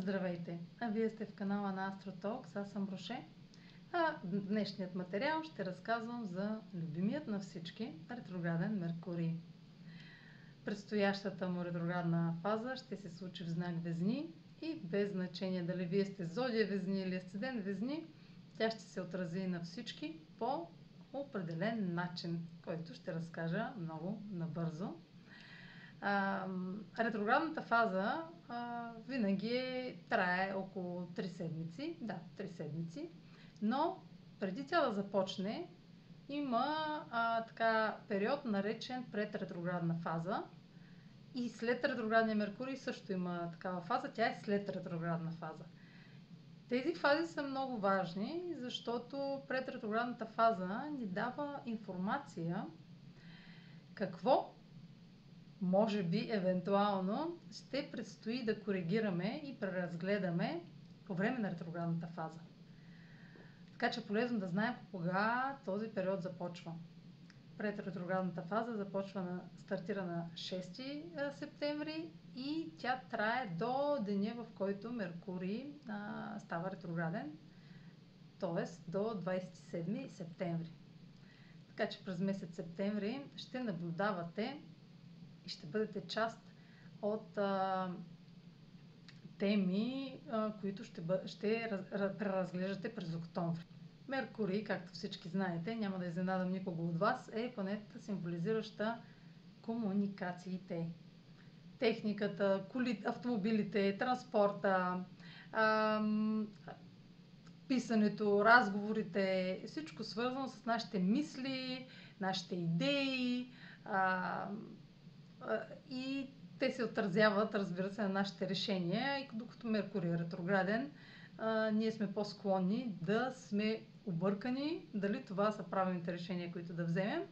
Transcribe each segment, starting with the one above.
Здравейте! А вие сте в канала на AstroTalks, аз съм Роше. А днешният материал ще разказвам за любимият на всички ретрограден Меркурий. Предстоящата му ретроградна фаза ще се случи в знак Везни и без значение дали вие сте Зодия Везни или Асцендент Везни, тя ще се отрази на всички по определен начин, който ще разкажа много набързо. А, ретроградната фаза а, винаги трае около 3 седмици. Да, 3 седмици. Но преди тя да започне, има а, така период наречен пред ретроградна фаза. И след ретроградния Меркурий също има такава фаза. Тя е след ретроградна фаза. Тези фази са много важни, защото пред ретроградната фаза ни дава информация какво може би, евентуално, ще предстои да коригираме и преразгледаме по време на ретроградната фаза. Така че е полезно да знаем кога този период започва. Пред ретроградната фаза започва на, стартира на 6 септември и тя трае до деня, в който Меркурий а, става ретрограден, т.е. до 27 септември. Така че през месец септември ще наблюдавате и ще бъдете част от а, теми, а, които ще, бъ... ще раз... преразглеждате през октомври. Меркурий, както всички знаете, няма да изненадам никого от вас, е планетата символизираща комуникациите. Техниката, коли, автомобилите, транспорта, а, писането, разговорите, всичко свързано с нашите мисли, нашите идеи, а, и те се отразяват, разбира се, на нашите решения. И докато Меркурий е ретрограден, ние сме по-склонни да сме объркани дали това са правилните решения, които да вземем.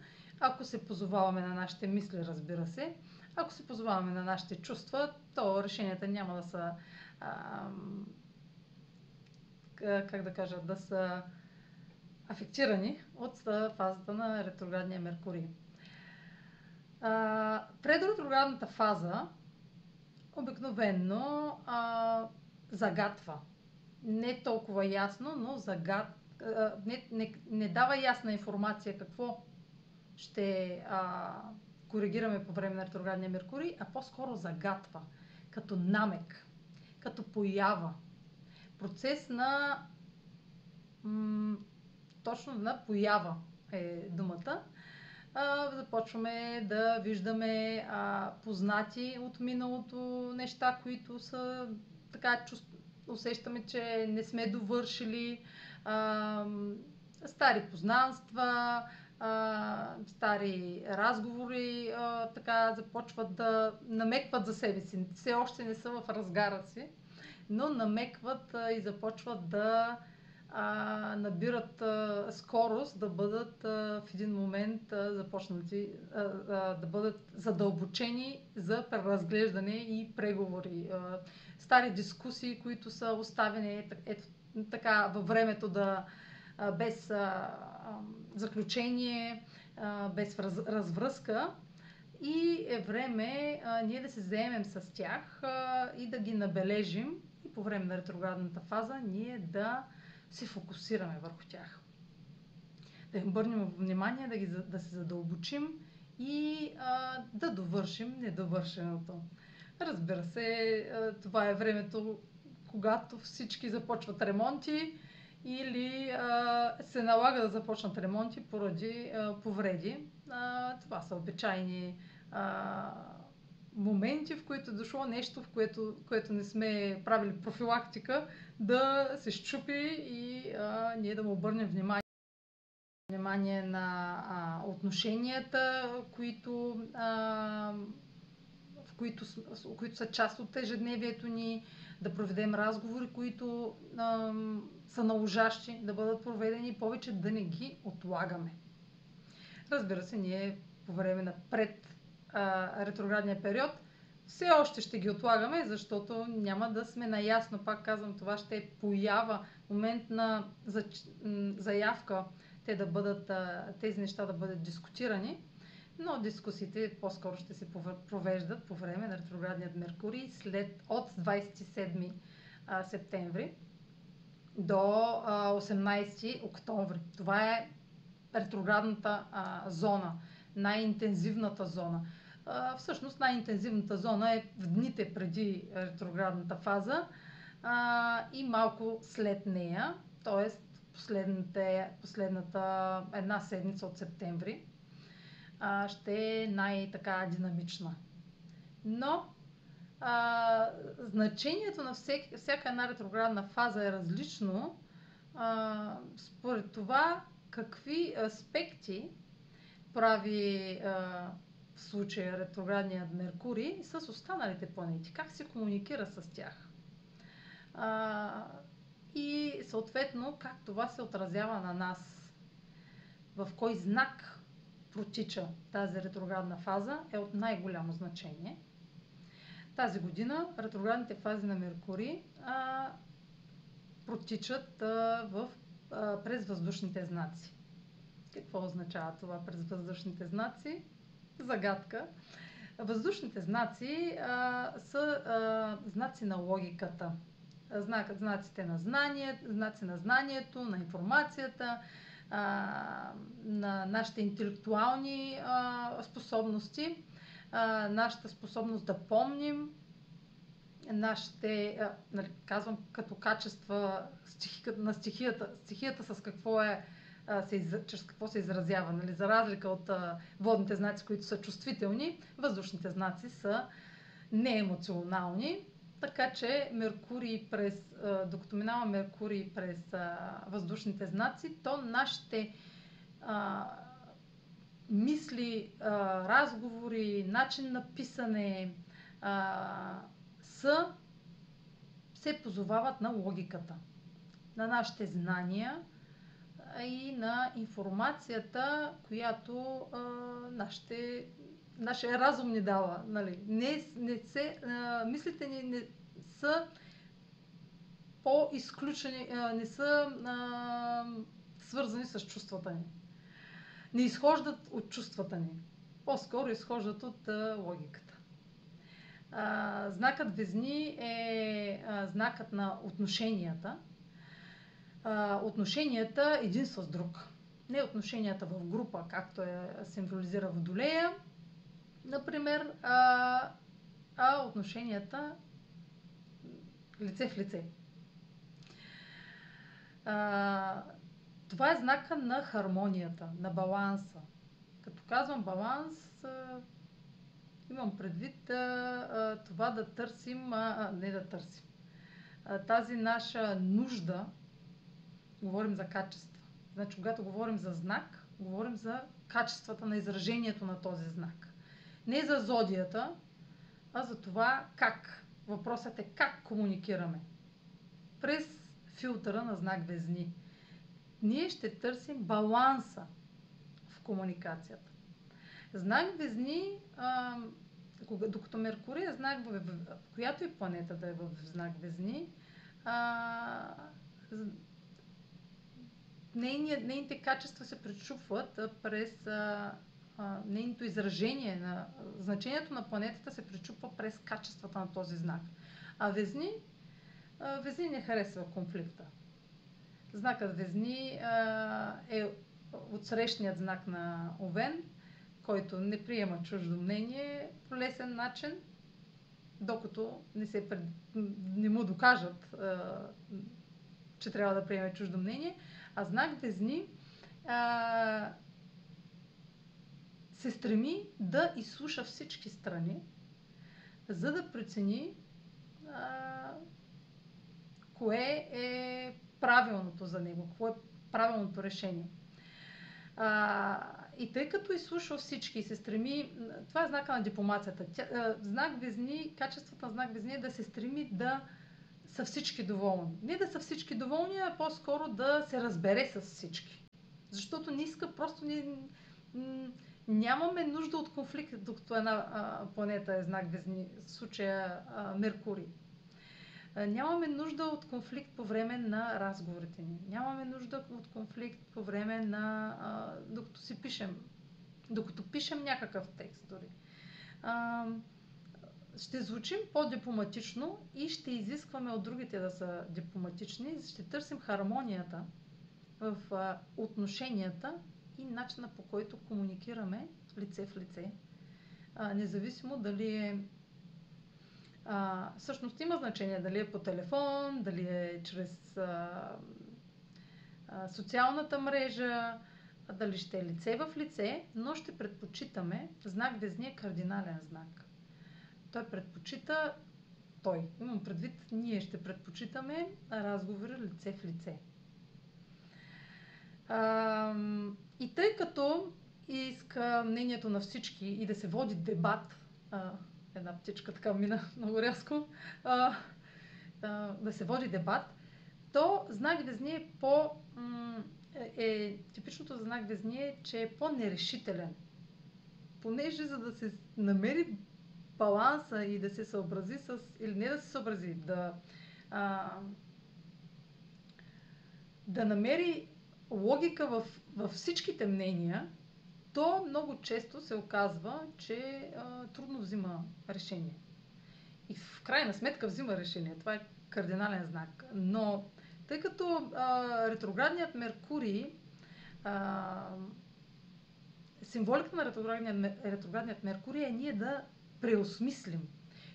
Ако се позоваваме на нашите мисли, разбира се, ако се позоваваме на нашите чувства, то решенията няма да са, а, как да кажа, да са афектирани от фазата на ретроградния Меркурий. А, ретроградната фаза обикновенно а, загатва. Не толкова ясно, но загад... а, не, не, не дава ясна информация какво ще а, коригираме по време на ретроградния Меркурий, а по-скоро загатва, като намек, като поява. Процес на м- точно на поява е думата започваме да виждаме а, познати от миналото неща, които са така, чувств... усещаме, че не сме довършили. А, стари познанства, а, стари разговори а, така започват да намекват за себе си. Все още не са в разгара си, но намекват а, и започват да а, набират а, скорост да бъдат а, в един момент а, започнати, а, а, да бъдат задълбочени за преразглеждане и преговори. А, стари дискусии, които са оставени е, така във времето да а, без а, а, заключение, а, без раз, развръзка. И е време а, ние да се заемем с тях а, и да ги набележим и по време на ретроградната фаза ние да се фокусираме върху тях. Да им обърнем внимание, да, ги, да се задълбочим и а, да довършим недовършеното. Разбира се, това е времето, когато всички започват ремонти или а, се налага да започнат ремонти поради а, повреди. А, това са обичайни а, моменти, в които е дошло нещо, в което, което не сме правили профилактика, да се щупи и а, ние да му обърнем внимание. Внимание на а, отношенията, които, а, в които, които са част от ежедневието ни, да проведем разговори, които а, са наложащи да бъдат проведени повече да не ги отлагаме. Разбира се, ние по време на пред а, ретроградния период, все още ще ги отлагаме, защото няма да сме наясно. Пак казвам, това ще е поява, момент на заявка те да бъдат, тези неща да бъдат дискутирани. Но дискусиите по-скоро ще се провеждат по време на ретроградният Меркурий след от 27 а, септември до а, 18 октомври. Това е ретроградната зона, най-интензивната зона. Всъщност най-интензивната зона е в дните преди ретроградната фаза а, и малко след нея, т.е. последната една седмица от септември а, ще е най-така динамична. Но а, значението на всек, всяка една ретроградна фаза е различно а, според това какви аспекти прави а, в случая ретроградният Меркурий с останалите планети, как се комуникира с тях. А, и съответно как това се отразява на нас. В кой знак протича тази ретроградна фаза е от най-голямо значение. Тази година ретроградните фази на Меркурий а, протичат а, в, а, през въздушните знаци. Какво означава това през въздушните знаци? Загадка. Въздушните знаци а, са а, знаци на логиката. Знак, знаците на знание, знаци на знанието, на информацията, а, на нашите интелектуални а, способности, а, нашата способност да помним, нашите, а, нали, казвам като качества на стихията, стихията с какво е се, чрез какво се изразява. Нали? За разлика от водните знаци, които са чувствителни, въздушните знаци са неемоционални. Така че Меркурий през, докато минава Меркурий през въздушните знаци, то нашите а, мисли, а, разговори, начин на писане а, са, се позовават на логиката, на нашите знания, и на информацията, която а, нашите, нашия разум ни дава. Нали. Не, не се, а, мислите ни не са по-изключени, не са а, свързани с чувствата ни. Не изхождат от чувствата ни. По-скоро изхождат от а, логиката. А, знакът Везни е а, знакът на отношенията – отношенията един с друг. Не отношенията в група, както е символизира Водолея, например, а, а отношенията лице в лице. А, това е знака на хармонията, на баланса. Като казвам баланс, а, имам предвид а, а, това да търсим, а, не да търсим, а, тази наша нужда говорим за качества. Значи, когато говорим за знак, говорим за качествата на изражението на този знак. Не за зодията, а за това как. Въпросът е как комуникираме. През филтъра на знак Везни. Ние ще търсим баланса в комуникацията. Знак Везни, а, докато Меркурий е знак, която и планета да е в знак Везни, а, нейния, нейните качества се пречупват през а, а, нейното изражение на значението на планетата се пречупва през качествата на този знак. А Везни, а, Везни не харесва конфликта. Знакът Везни а, е отсрещният знак на Овен, който не приема чуждо мнение по лесен начин, докато не, се пред... не му докажат, а, че трябва да приеме чуждо мнение. А знак Везни а, се стреми да изслуша всички страни, за да прецени а, кое е правилното за него, кое е правилното решение. А, и тъй като изслушва всички и се стреми, това е знака на дипломацията. Тя, а, знак Везни, качеството на знак Везни е да се стреми да са всички доволни. Не да са всички доволни, а по-скоро да се разбере с всички. Защото не иска, просто ни, нямаме нужда от конфликт, докато една а, планета е знак Везни, в случая а, Меркурий. А, нямаме нужда от конфликт по време на разговорите ни. Нямаме нужда от конфликт по време на... А, докато си пишем. Докато пишем някакъв текст дори. А, ще звучим по-дипломатично и ще изискваме от другите да са дипломатични. Ще търсим хармонията в отношенията и начина по който комуникираме лице в лице. Независимо дали е. А, всъщност има значение дали е по телефон, дали е чрез а, а, социалната мрежа, дали ще е лице в лице, но ще предпочитаме знак везни е кардинален знак. Той предпочита той. Имам предвид, ние ще предпочитаме разговори лице в лице. А, и тъй като иска мнението на всички и да се води дебат, а, една птичка така мина много рязко, а, а, да се води дебат, то знак Везни е по... М- е, типичното за знак Везни е, че е по-нерешителен. Понеже за да се намери баланса и да се съобрази с... Или не да се съобрази, да... А, да намери логика в, във всичките мнения, то много често се оказва, че а, трудно взима решение. И в крайна сметка взима решение. Това е кардинален знак. Но тъй като а, ретроградният Меркурий, а, символика на ретроградният, ретроградният Меркурий е ние да преосмислим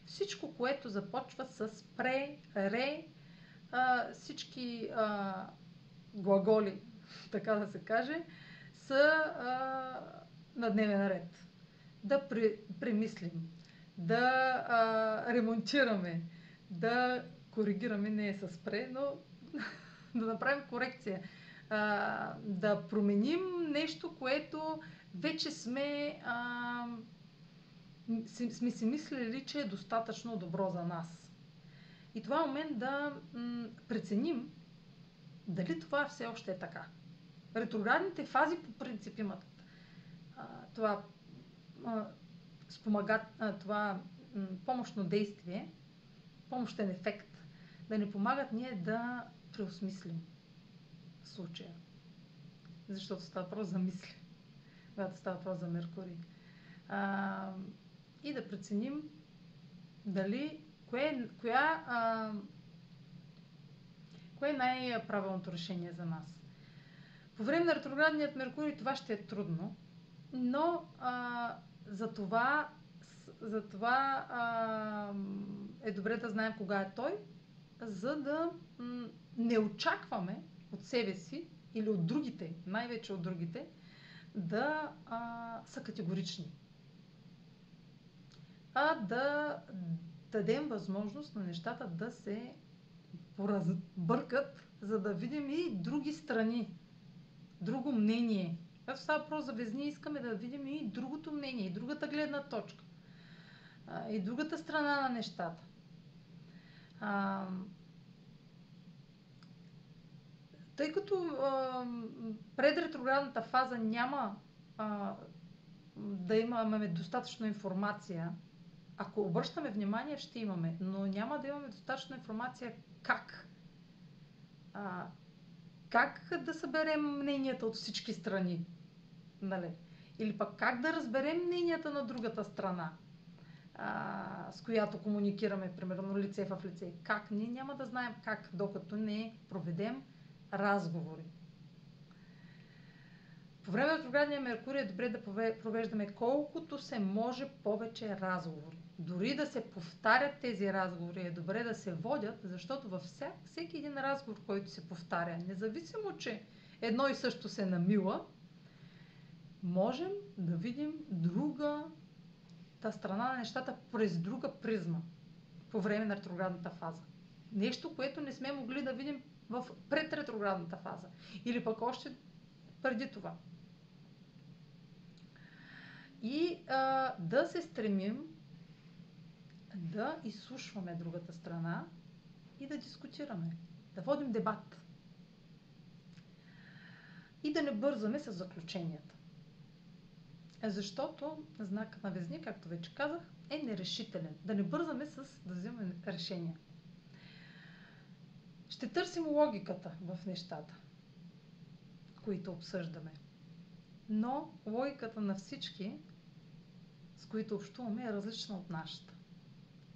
всичко, което започва с пре, ре, а, всички а, глаголи, така да се каже, са а, на дневен ред. Да при, премислим, да а, ремонтираме, да коригираме, не е с пре, но да направим корекция. А, да променим нещо, което вече сме, а, сме си мислили, че е достатъчно добро за нас. И това е момент да м- преценим дали това все още е така. Ретроградните фази по принцип имат а, това, а, спомагат, а, това м, помощно действие, помощен ефект, да ни помагат ние да преосмислим случая. Защото става въпрос за мисли, когато става въпрос за Меркурий. А, и да преценим дали, кое, коя, а, кое е най-правилното решение за нас. По време на ретроградният Меркурий това ще е трудно, но а, за това, за това а, е добре да знаем кога е той, за да м- не очакваме от себе си или от другите, най-вече от другите, да а, са категорични. А да дадем възможност на нещата да се поразбъркат, за да видим и други страни, друго мнение. Когато става въпрос за везни, искаме да видим и другото мнение, и другата гледна точка, и другата страна на нещата. Тъй като а, пред ретроградната фаза няма а, да имаме достатъчно информация, ако обръщаме внимание, ще имаме, но няма да имаме достатъчно информация как. А, как да съберем мненията от всички страни? Нали? Или пък как да разберем мненията на другата страна, а, с която комуникираме, примерно лице в лице. Как? Ние няма да знаем как, докато не проведем разговори. По време на ретроградния Меркурий е добре да провеждаме колкото се може повече разговори. Дори да се повтарят тези разговори, е добре да се водят, защото във всяк, всеки един разговор, който се повтаря, независимо, че едно и също се намила, можем да видим друга та страна на нещата през друга призма по време на ретроградната фаза. Нещо, което не сме могли да видим в предретроградната фаза. Или пък още преди това. И а, да се стремим да изслушваме другата страна и да дискутираме, да водим дебат. И да не бързаме с заключенията. Защото знакът на Везни, както вече казах, е нерешителен. Да не бързаме с да взимаме решения. Ще търсим логиката в нещата, които обсъждаме. Но логиката на всички, с които общуваме, е различна от нашата.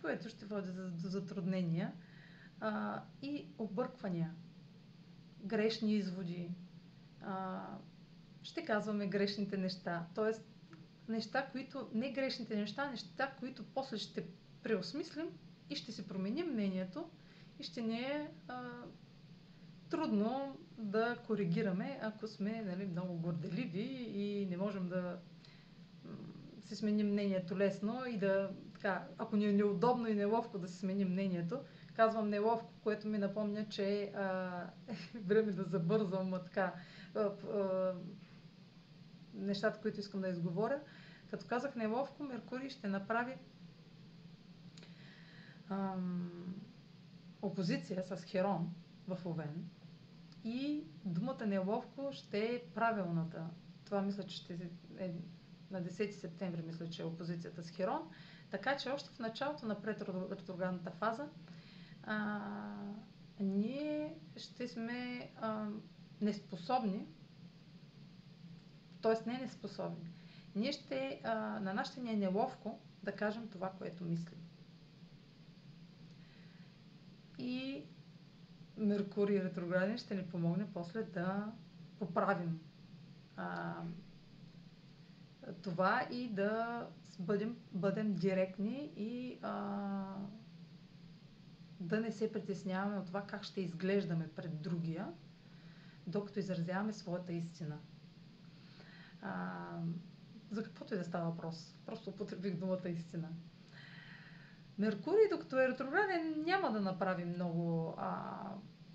Което ще води до затруднения а, и обърквания, грешни изводи. А, ще казваме грешните неща. Тоест, неща, които, не грешните неща, неща, които после ще преосмислим и ще си променим мнението и ще ни е а, трудно да коригираме, ако сме нали, много горделиви и не можем да си сменим мнението лесно и да, така, ако ни е неудобно и неловко да си сменим мнението, казвам неловко, което ми напомня, че е време да забързам а, така, а, а, нещата, които искам да изговоря. Като казах неловко, Меркурий ще направи ам, опозиция с Херон в Овен и думата неловко ще е правилната. Това мисля, че ще е на 10 септември, мисля, че е опозицията с Херон. Така че още в началото на предретроградната фаза а, ние ще сме а, неспособни, т.е. не неспособни, ние ще, а, на нас ни е неловко да кажем това, което мислим. И Меркурий ретрограден ще ни помогне после да поправим а, това и да бъдем, бъдем директни и а, да не се притесняваме от това как ще изглеждаме пред другия, докато изразяваме своята истина. А, за каквото и да става въпрос. Просто употребих думата истина. Меркурий, докато е ретрограден, няма да направи много а,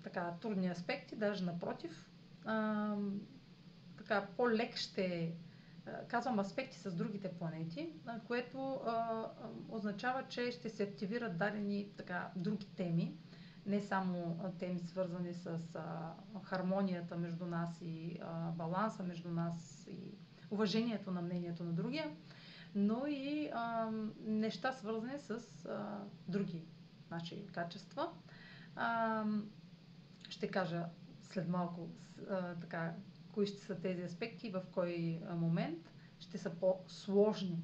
така, трудни аспекти, даже напротив. А, така, по-лек ще казвам аспекти с другите планети, което означава, че ще се активират дадени така, други теми, не само теми свързани с хармонията между нас и баланса между нас и уважението на мнението на другия, но и неща свързани с други наши качества. Ще кажа след малко така кои ще са тези аспекти в кой момент ще са по-сложни.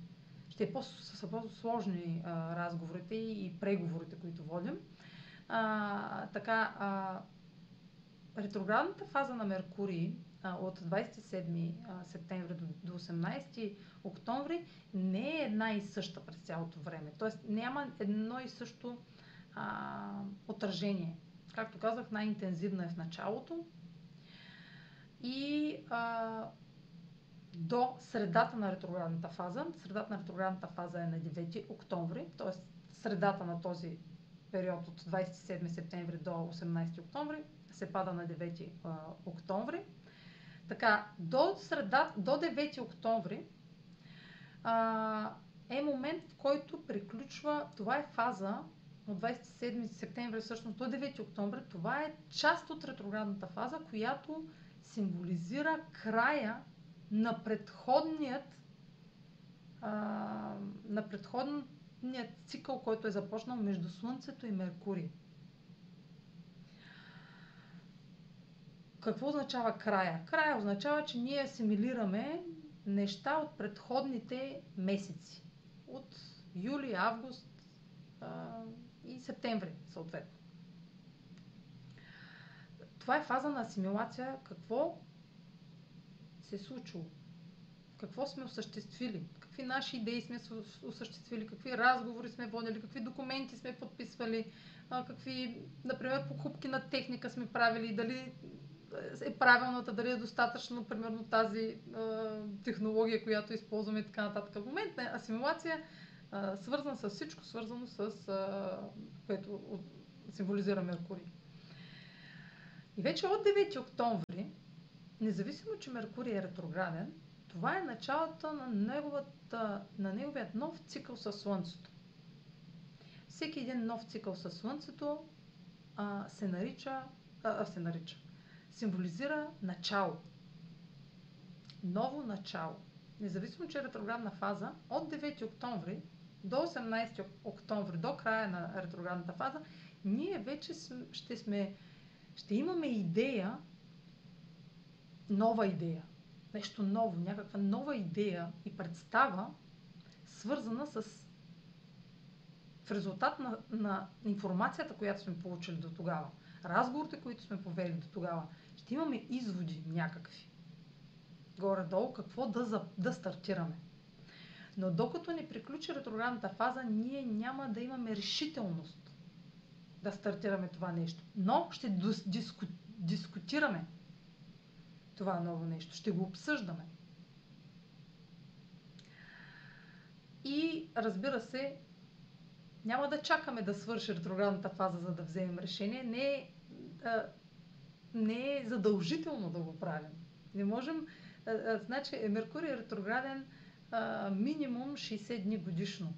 Ще е по- са по-сложни а, разговорите и, и преговорите, които водим. А, така, а, ретроградната фаза на Меркурий а, от 27 септември до, до 18 октомври не е една и съща през цялото време. Тоест няма едно и също а, отражение. Както казах, най-интензивна е в началото, и а, до средата на ретроградната фаза. Средата на ретроградната фаза е на 9 октомври, т.е. средата на този период от 27 септември до 18 октомври се пада на 9 а, октомври. Така, до, среда, до 9 октомври а, е момент, в който приключва, това е фаза от 27 септември всъщност до 9 октомври, това е част от ретроградната фаза, която символизира края на предходният а, на предходният цикъл, който е започнал между Слънцето и Меркурий. Какво означава края? Края означава, че ние асимилираме неща от предходните месеци. От юли, август а, и септември, съответно това е фаза на асимилация. Какво се е случило? Какво сме осъществили? Какви наши идеи сме осъществили? Какви разговори сме водили? Какви документи сме подписвали? Какви, например, покупки на техника сме правили? Дали е правилната, дали е достатъчно, примерно, тази е, технология, която използваме и така нататък. В момент на асимилация, е, свързан с всичко, свързано с е, което символизира Меркурий. И вече от 9 октомври, независимо, че Меркурий е ретрограден, това е началото на, неговата, на неговият нов цикъл със Слънцето. Всеки един нов цикъл със Слънцето а, се нарича, а, се нарича, символизира начало. Ново начало. Независимо, че е ретроградна фаза, от 9 октомври до 18 октомври, до края на ретроградната фаза, ние вече ще сме ще имаме идея, нова идея, нещо ново, някаква нова идея и представа, свързана с в резултат на, на информацията, която сме получили до тогава, разговорите, които сме повели до тогава, ще имаме изводи някакви. Горе-долу какво да, да стартираме. Но докато не приключи ретроградната фаза, ние няма да имаме решителност да стартираме това нещо. Но ще диску, дискутираме това ново нещо. Ще го обсъждаме. И разбира се, няма да чакаме да свърши ретроградната фаза, за да вземем решение. Не е, а, не е задължително да го правим. Не можем. А, а, значи, е Меркурий е ретрограден а, минимум 60 дни годишно.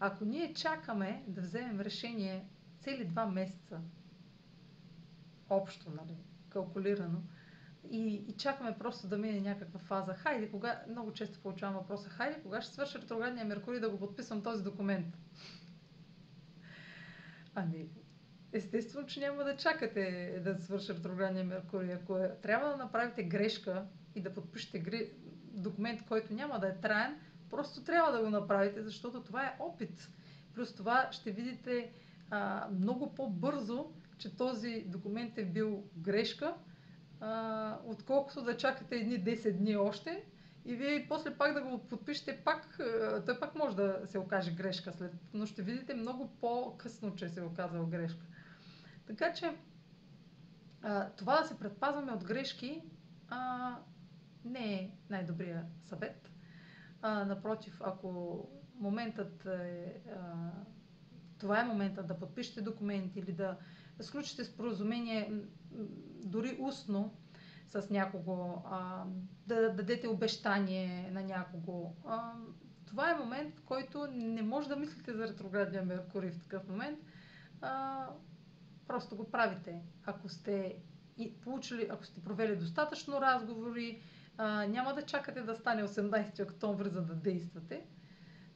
Ако ние чакаме да вземем решение цели два месеца, общо, нали, калкулирано, и, и чакаме просто да мине някаква фаза. Хайде, кога, много често получавам въпроса, хайде, кога ще свърши ретроградния Меркурий да го подписвам този документ? Ами, естествено, че няма да чакате да свърши ретроградния Меркурий. Ако е, трябва да направите грешка и да подпишете гре, документ, който няма да е траен, просто трябва да го направите, защото това е опит. Плюс това ще видите а, много по-бързо, че този документ е бил грешка, а, отколкото да чакате едни 10 дни още и вие после пак да го подпишете, пак, той пак може да се окаже грешка след, но ще видите много по-късно, че се е оказал грешка. Така че а, това да се предпазваме от грешки а, не е най-добрия съвет. А, напротив, ако моментът е. А, това е моментът да подпишете документ или да сключите споразумение дори устно с някого, а, да дадете обещание на някого. А, това е момент, в който не може да мислите за ретроградния Меркурий в такъв момент. А, просто го правите. Ако сте получили, ако сте провели достатъчно разговори, а, няма да чакате да стане 18 октомври, за да действате.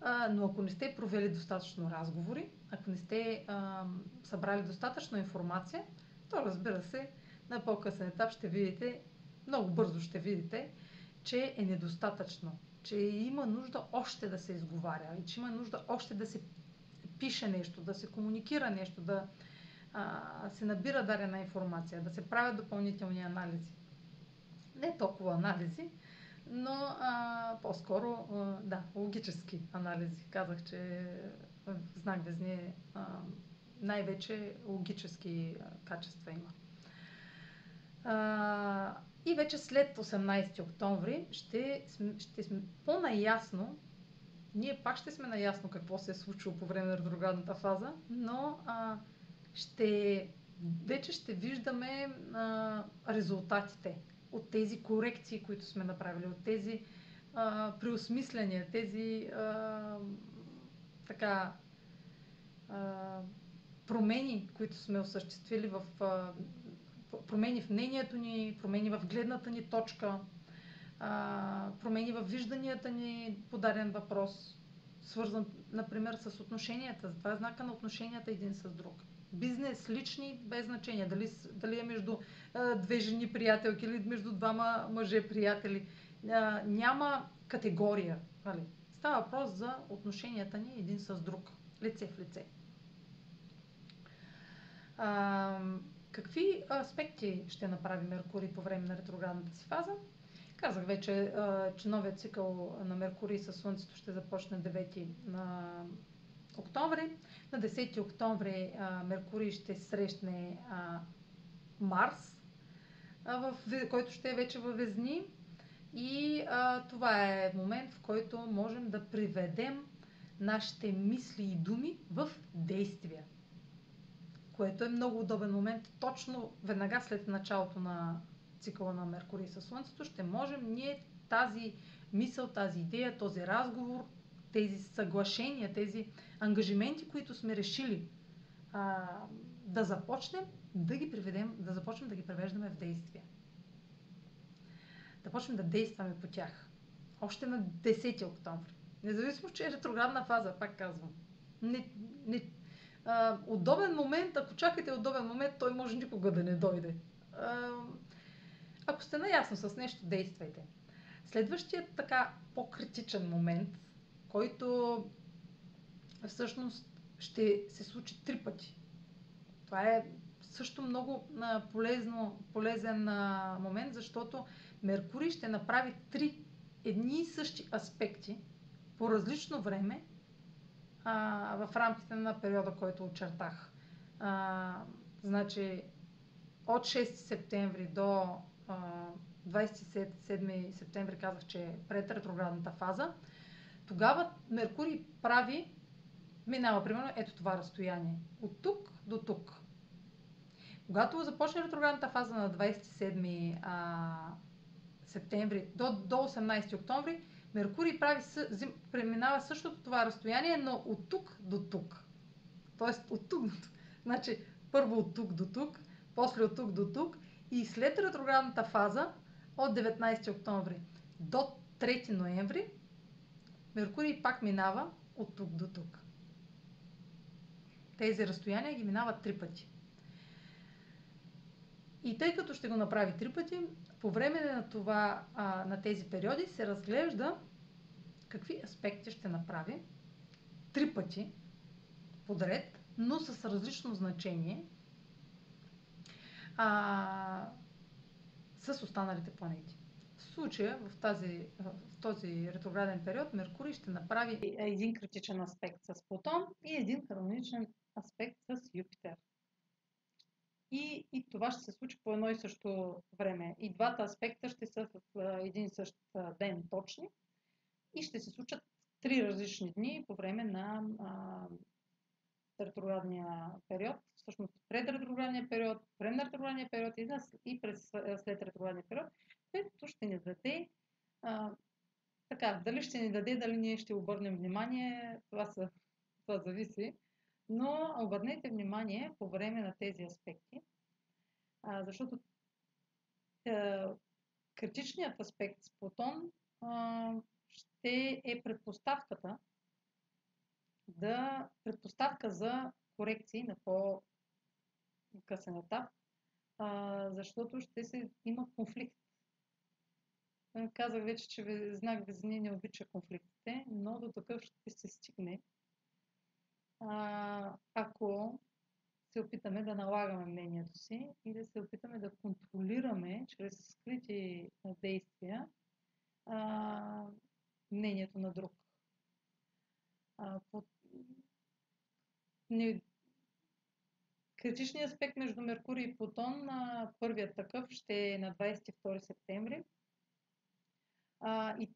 А, но ако не сте провели достатъчно разговори, ако не сте а, събрали достатъчно информация, то разбира се, на по-късен етап ще видите, много бързо ще видите, че е недостатъчно, че има нужда още да се изговаря и че има нужда още да се пише нещо, да се комуникира нещо, да а, се набира дарена информация, да се правят допълнителни анализи. Не толкова анализи, но а, по-скоро, а, да, логически анализи. Казах, че знак Везни най-вече логически качества има. А, и вече след 18 октомври ще, ще сме по-наясно, ние пак ще сме наясно какво се е случило по време на ретроградната фаза, но а, ще, вече ще виждаме а, резултатите от тези корекции, които сме направили, от тези а, преосмисляния, тези а, така промени, които сме осъществили в промени в мнението ни, промени в гледната ни точка, промени в вижданията ни по даден въпрос, свързан, например, с отношенията. Това е знака на отношенията един с друг. Бизнес, лични, без значение. Дали, дали е между а, две жени приятелки или между двама мъже приятели. А, няма категория. Нали? Става въпрос за отношенията ни един с друг. Лице в лице. А, Какви аспекти ще направи Меркурий по време на ретроградната си фаза? Казах вече, че новият цикъл на Меркурий със Слънцето ще започне 9 на октомври. На 10 октомври Меркурий ще срещне Марс, който ще е вече във Везни. И а, това е момент, в който можем да приведем нашите мисли и думи в действия което е много удобен момент. Точно веднага след началото на цикъла на Меркурий със Слънцето ще можем ние тази мисъл, тази идея, този разговор, тези съглашения, тези ангажименти, които сме решили а, да започнем да ги приведем, да започнем да ги превеждаме в действие. Да почнем да действаме по тях. Още на 10 октомври. Независимо, че е ретроградна фаза, пак казвам. Не, не, а, удобен момент, ако чакате удобен момент, той може никога да не дойде. А, ако сте наясно с нещо, действайте. Следващият така по-критичен момент, който всъщност ще се случи три пъти. Това е също много полезно, полезен момент, защото Меркурий ще направи три едни и същи аспекти по различно време а, в рамките на периода, който очертах. А, значи от 6 септември до а, 27 септември казах, че е пред ретроградната фаза. Тогава Меркурий прави, минава примерно ето това разстояние. От тук до тук. Когато започне ретроградната фаза на 27 а, септември до, до 18 октомври, Меркурий прави, преминава същото това разстояние, но от тук до тук. Тоест от тук до тук. Значи първо от тук до тук, после от тук до тук и след ретроградната фаза от 19 октомври до 3 ноември Меркурий пак минава от тук до тук. Тези разстояния ги минават три пъти. И тъй като ще го направи три пъти, по време на, това, а, на тези периоди се разглежда какви аспекти ще направи три пъти подред, но с различно значение а, с останалите планети. В случая, в, тази, в този ретрограден период, Меркурий ще направи един критичен аспект с Плутон и един хармоничен аспект с Юпитер. И, и това ще се случи по едно и също време. И двата аспекта ще са в един и същ ден точни и ще се случат три различни дни по време на а, ретроградния период, всъщност пред ретроградния период, време ретроградния период и, и през, след ретроградния период, което ще ни даде а, така, дали ще ни даде, дали ние ще обърнем внимание, това, са, това зависи. Но обърнете внимание по време на тези аспекти, защото а, критичният аспект с Плутон ще е предпоставката да предпоставка за корекции на по-късен етап, защото ще се има конфликт. Казах вече, че знак Везни не обича конфликтите, но до такъв ще се стигне, ако се опитаме да налагаме мнението си и да се опитаме да контролираме чрез скрити действия а, мнението на друг. А, по... Не... Критичният аспект между Меркурий и Плутон, а, първият такъв ще е на 22 септември. А, и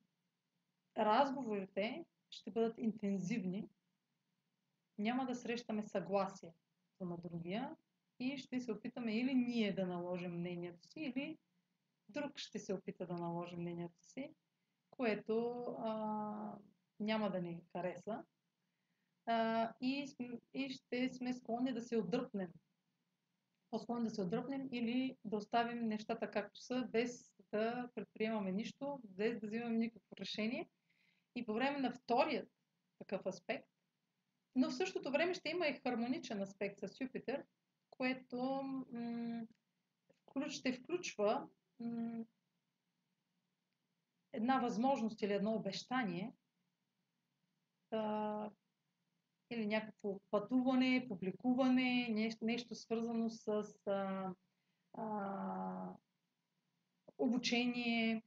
разговорите ще бъдат интензивни, няма да срещаме съгласие на другия и ще се опитаме или ние да наложим мнението си, или друг ще се опита да наложи мнението си, което а, няма да ни хареса. А, и, и ще сме склонни да се отдръпнем. По-склонни да се отдръпнем или да оставим нещата както са, без да предприемаме нищо, без да взимаме никакво решение. И по време на вторият такъв аспект, но в същото време ще има и хармоничен аспект с Юпитер, което ще включва една възможност или едно обещание или някакво пътуване, публикуване, нещо, нещо свързано с а, а, обучение,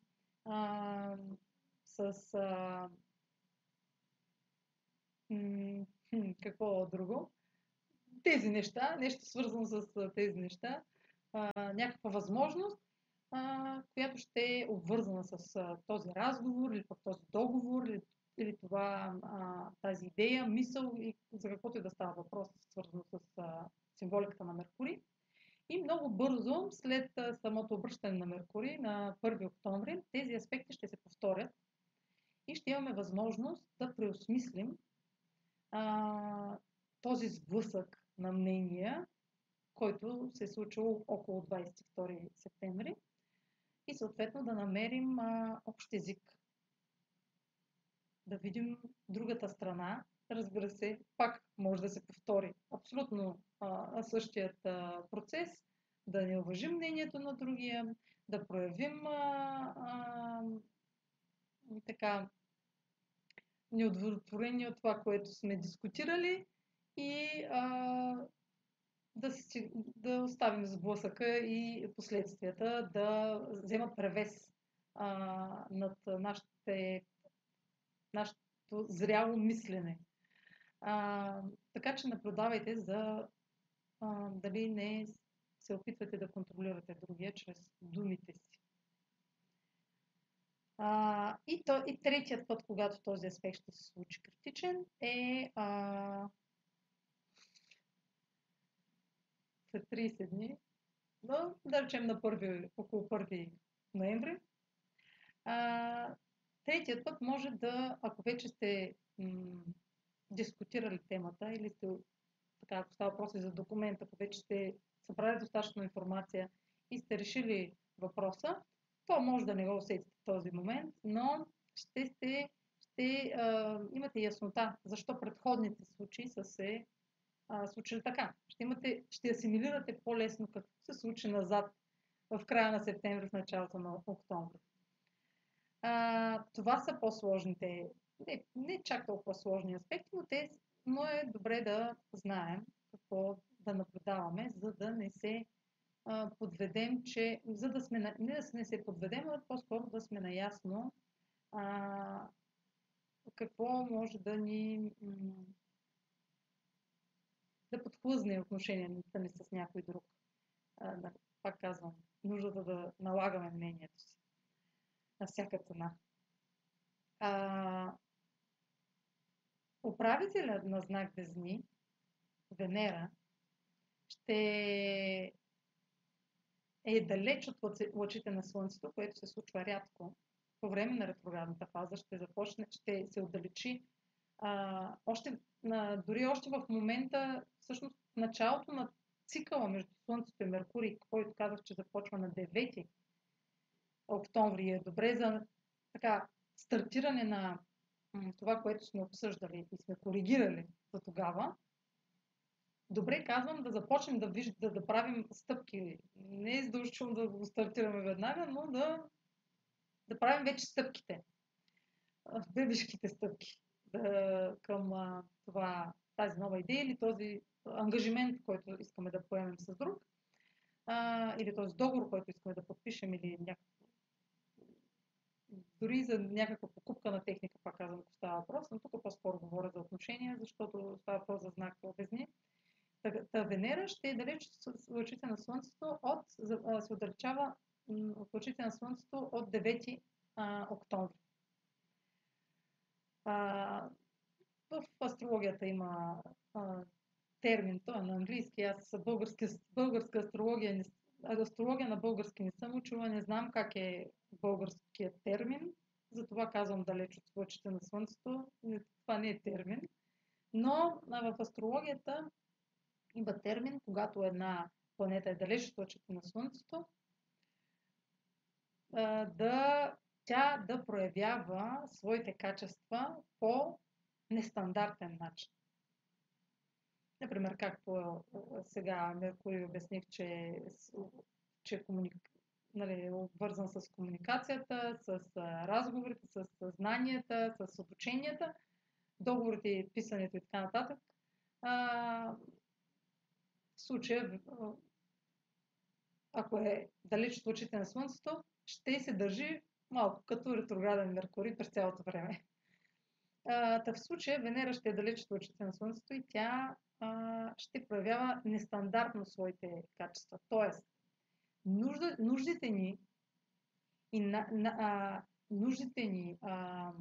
а, с а, м- какво друго. Тези неща, нещо свързано с тези неща, някаква възможност, която ще е обвързана с този разговор или пък този договор или, това, тази идея, мисъл и за каквото и да става въпрос, свързано с символиката на Меркурий. И много бързо, след самото обръщане на Меркурий на 1 октомври, тези аспекти ще се повторят и ще имаме възможност да преосмислим а, този сблъсък на мнения, който се е случил около 22 септември и съответно да намерим а, общ език. Да видим другата страна. Разбира се, пак може да се повтори абсолютно а, същият а, процес, да не уважим мнението на другия, да проявим а, а, така неудовлетворени от това, което сме дискутирали и а, да, си, да оставим сблъсъка и последствията да вземат превес а, над нашите, нашето зряло мислене. А, така че наблюдавайте за а, дали не се опитвате да контролирате другия чрез думите си. А, и, то, и третият път, когато този аспект ще се случи критичен, е а, след 30 дни, но да речем на първи, около 1 ноември. А, третият път може да, ако вече сте м- дискутирали темата или сте, така, ако става въпрос за документ, ако вече сте събрали достатъчно информация и сте решили въпроса, то може да не го усетите в този момент, но ще, сте, ще а, имате яснота защо предходните случаи са се а, случили така. Ще, имате, ще асимилирате по-лесно какво се случи назад в края на септември, в началото на октомври. А, това са по-сложните, не, не чак толкова сложни аспекти, но, те, но е добре да знаем какво да наблюдаваме, за да не се подведем, че, за да сме, не да не се подведем, а по-скоро да сме наясно а, какво може да ни да подхлъзне отношенията ни с някой друг. А, да, пак казвам, нуждата да налагаме мнението си на всяка цена. А, управителят на знак Безни, Венера, ще е далеч от лъчите на Слънцето, което се случва рядко. По време на ретроградната фаза ще започне, ще се отдалечи а, още, на, дори още в момента, всъщност началото на цикъла между Слънцето и Меркурий, който казах, че започва на 9 октомври, е добре за така, стартиране на това, което сме обсъждали и сме коригирали за тогава, добре казвам да започнем да, виж, да, да правим стъпки. Не е задължително да го стартираме веднага, но да, да правим вече стъпките. Бебешките стъпки да, към а, това, тази нова идея или този ангажимент, който искаме да поемем с друг, а, или този договор, който искаме да подпишем, или някакво дори за някаква покупка на техника, пак казвам, ако става въпрос, но тук по-скоро говоря за отношения, защото става въпрос за знак обезни. Ще е далеч с лъчите на Слънцето от, се отдалечава от лъчите на Слънцето от 9 а, октомври. В астрологията има термин, той е на английски, аз с българска, астрология, астрология на български не съм учила, не знам как е българският термин, затова казвам далеч от лъчите на Слънцето, това не е термин, но в астрологията има термин, когато една планета е далеч от лъчите на Слънцето, да тя да проявява своите качества по нестандартен начин. Например, както сега Меркурий обясних, че, че комуник... нали, обвързан с комуникацията, с разговорите, с знанията, с обученията, договорите, писането и така нататък. Случая, ако е далеч от очите на Слънцето, ще се държи малко като ретрограден Меркурий през цялото време. А, в случая Венера ще е далеч от очите на Слънцето и тя ще проявява нестандартно своите качества. Тоест, нуждите ни и на, на, а, нуждите ни, а,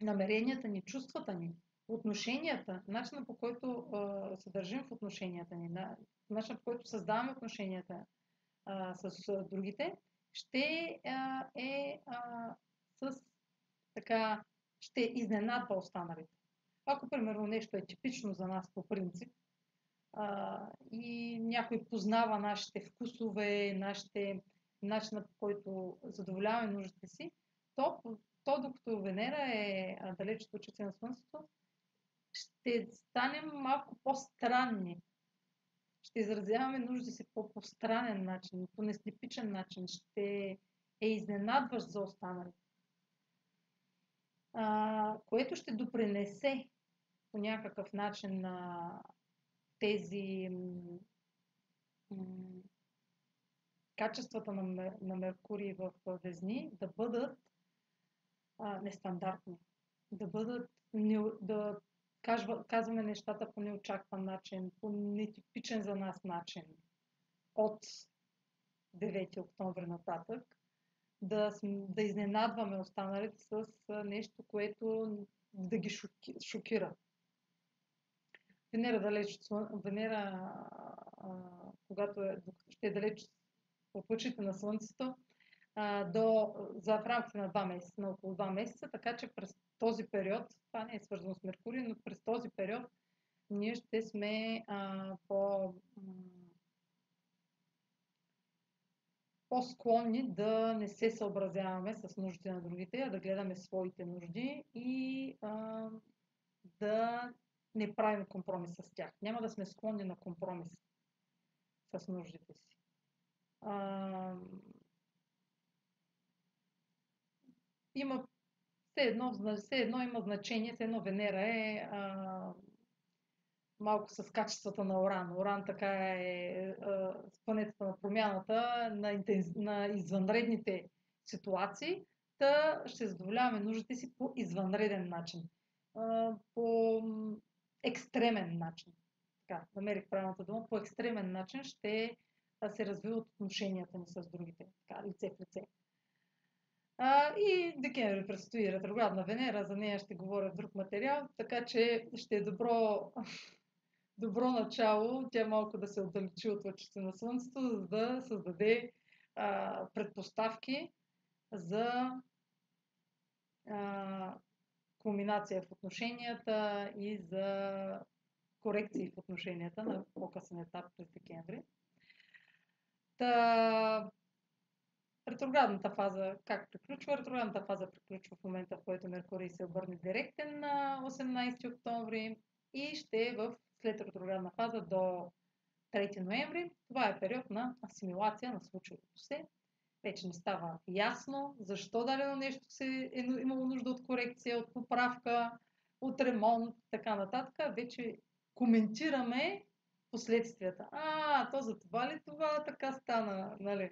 намеренията ни, чувствата ни, отношенията, начина по който а, се в отношенията ни, на, начина по който създаваме отношенията а, с другите, ще а, е а, с така, ще изненадва останалите. Ако, примерно, нещо е типично за нас по принцип а, и някой познава нашите вкусове, нашите, начина по който задоволяваме нуждите си, то, то докато Венера е далеч от очите на Слънцето, ще станем малко по-странни. Ще изразяваме нужди си по постранен начин, по нестипичен начин, ще е изненадващ за останалите. Което ще допринесе по някакъв начин на тези качествата на, на Меркурий в Везни да бъдат а, нестандартни, да бъдат, не, да казва, казваме нещата по неочакван начин, по нетипичен за нас начин от 9 октомври нататък, да, да изненадваме останалите с нещо, което да ги шоки, шокира. Венера далеч, Венера, а, когато е, ще е далеч от лъчите на Слънцето, а, до, за в рамките на 2 месеца, на около 2 месеца, така че през този период, това не е свързано с Меркурий, но през този период ние ще сме а, по, по-склонни да не се съобразяваме с нуждите на другите, а да гледаме своите нужди и а, да не правим компромис с тях. Няма да сме склонни на компромис с нуждите си. А, има все едно, все едно има значение, все едно Венера е а, малко с качествата на Оран. Оран така е а, с планетата на промяната, на, интенз... на извънредните ситуации, да ще задоволяваме нуждите си по извънреден начин, а, по екстремен начин. Така, намерих правилната дума, по екстремен начин ще се развиват отношенията ни с другите, така, лице в лице. А, и декември предстои ретроградна Венера, за нея ще говоря в друг материал, така че ще е добро, добро начало тя малко да се отдалечи от лъчите на Слънцето, за да създаде а, предпоставки за а, кулминация в отношенията и за корекции в отношенията на по-късен етап през декември. Та, Ретроградната фаза как приключва? Ретроградната фаза приключва в момента, в който Меркурий се обърне директен на 18 октомври и ще е в след ретроградна фаза до 3 ноември. Това е период на асимилация на случилото се. Вече не става ясно защо дадено нещо се е имало нужда от корекция, от поправка, от ремонт, така нататък. Вече коментираме последствията. А, то за това ли това така стана, нали?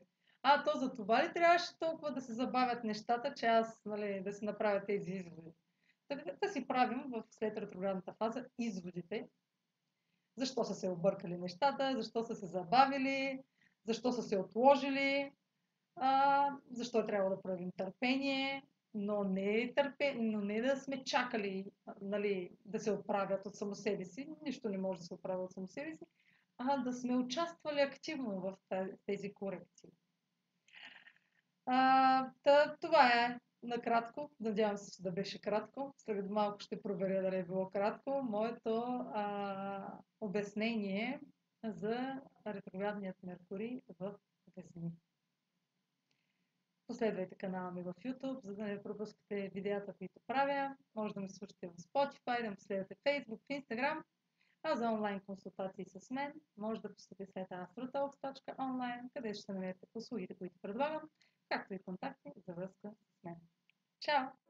А, то за това ли трябваше толкова да се забавят нещата, че аз нали, да си направя тези изводи? Така да си правим в след ретроградната фаза изводите. Защо са се объркали нещата, защо са се забавили, защо са се отложили, а, защо е трябва да правим търпение, но не, търпе, но не да сме чакали нали, да се оправят от само себе си, нищо не може да се оправя от само себе си, а да сме участвали активно в тези корекции. А, та, това е накратко. Надявам се, да беше кратко. След малко ще проверя дали е било кратко. Моето а, обяснение за ретроградният Меркурий в Везни. Последвайте канала ми в YouTube, за да не пропускате видеята, които правя. Може да ме слушате в Spotify, да ме последвате в Facebook, в Instagram. А за онлайн консултации с мен, може да посетите сайта astrotalks.online, къде ще намерите услугите, които предлагам както и контакти за връзка с мен. Чао!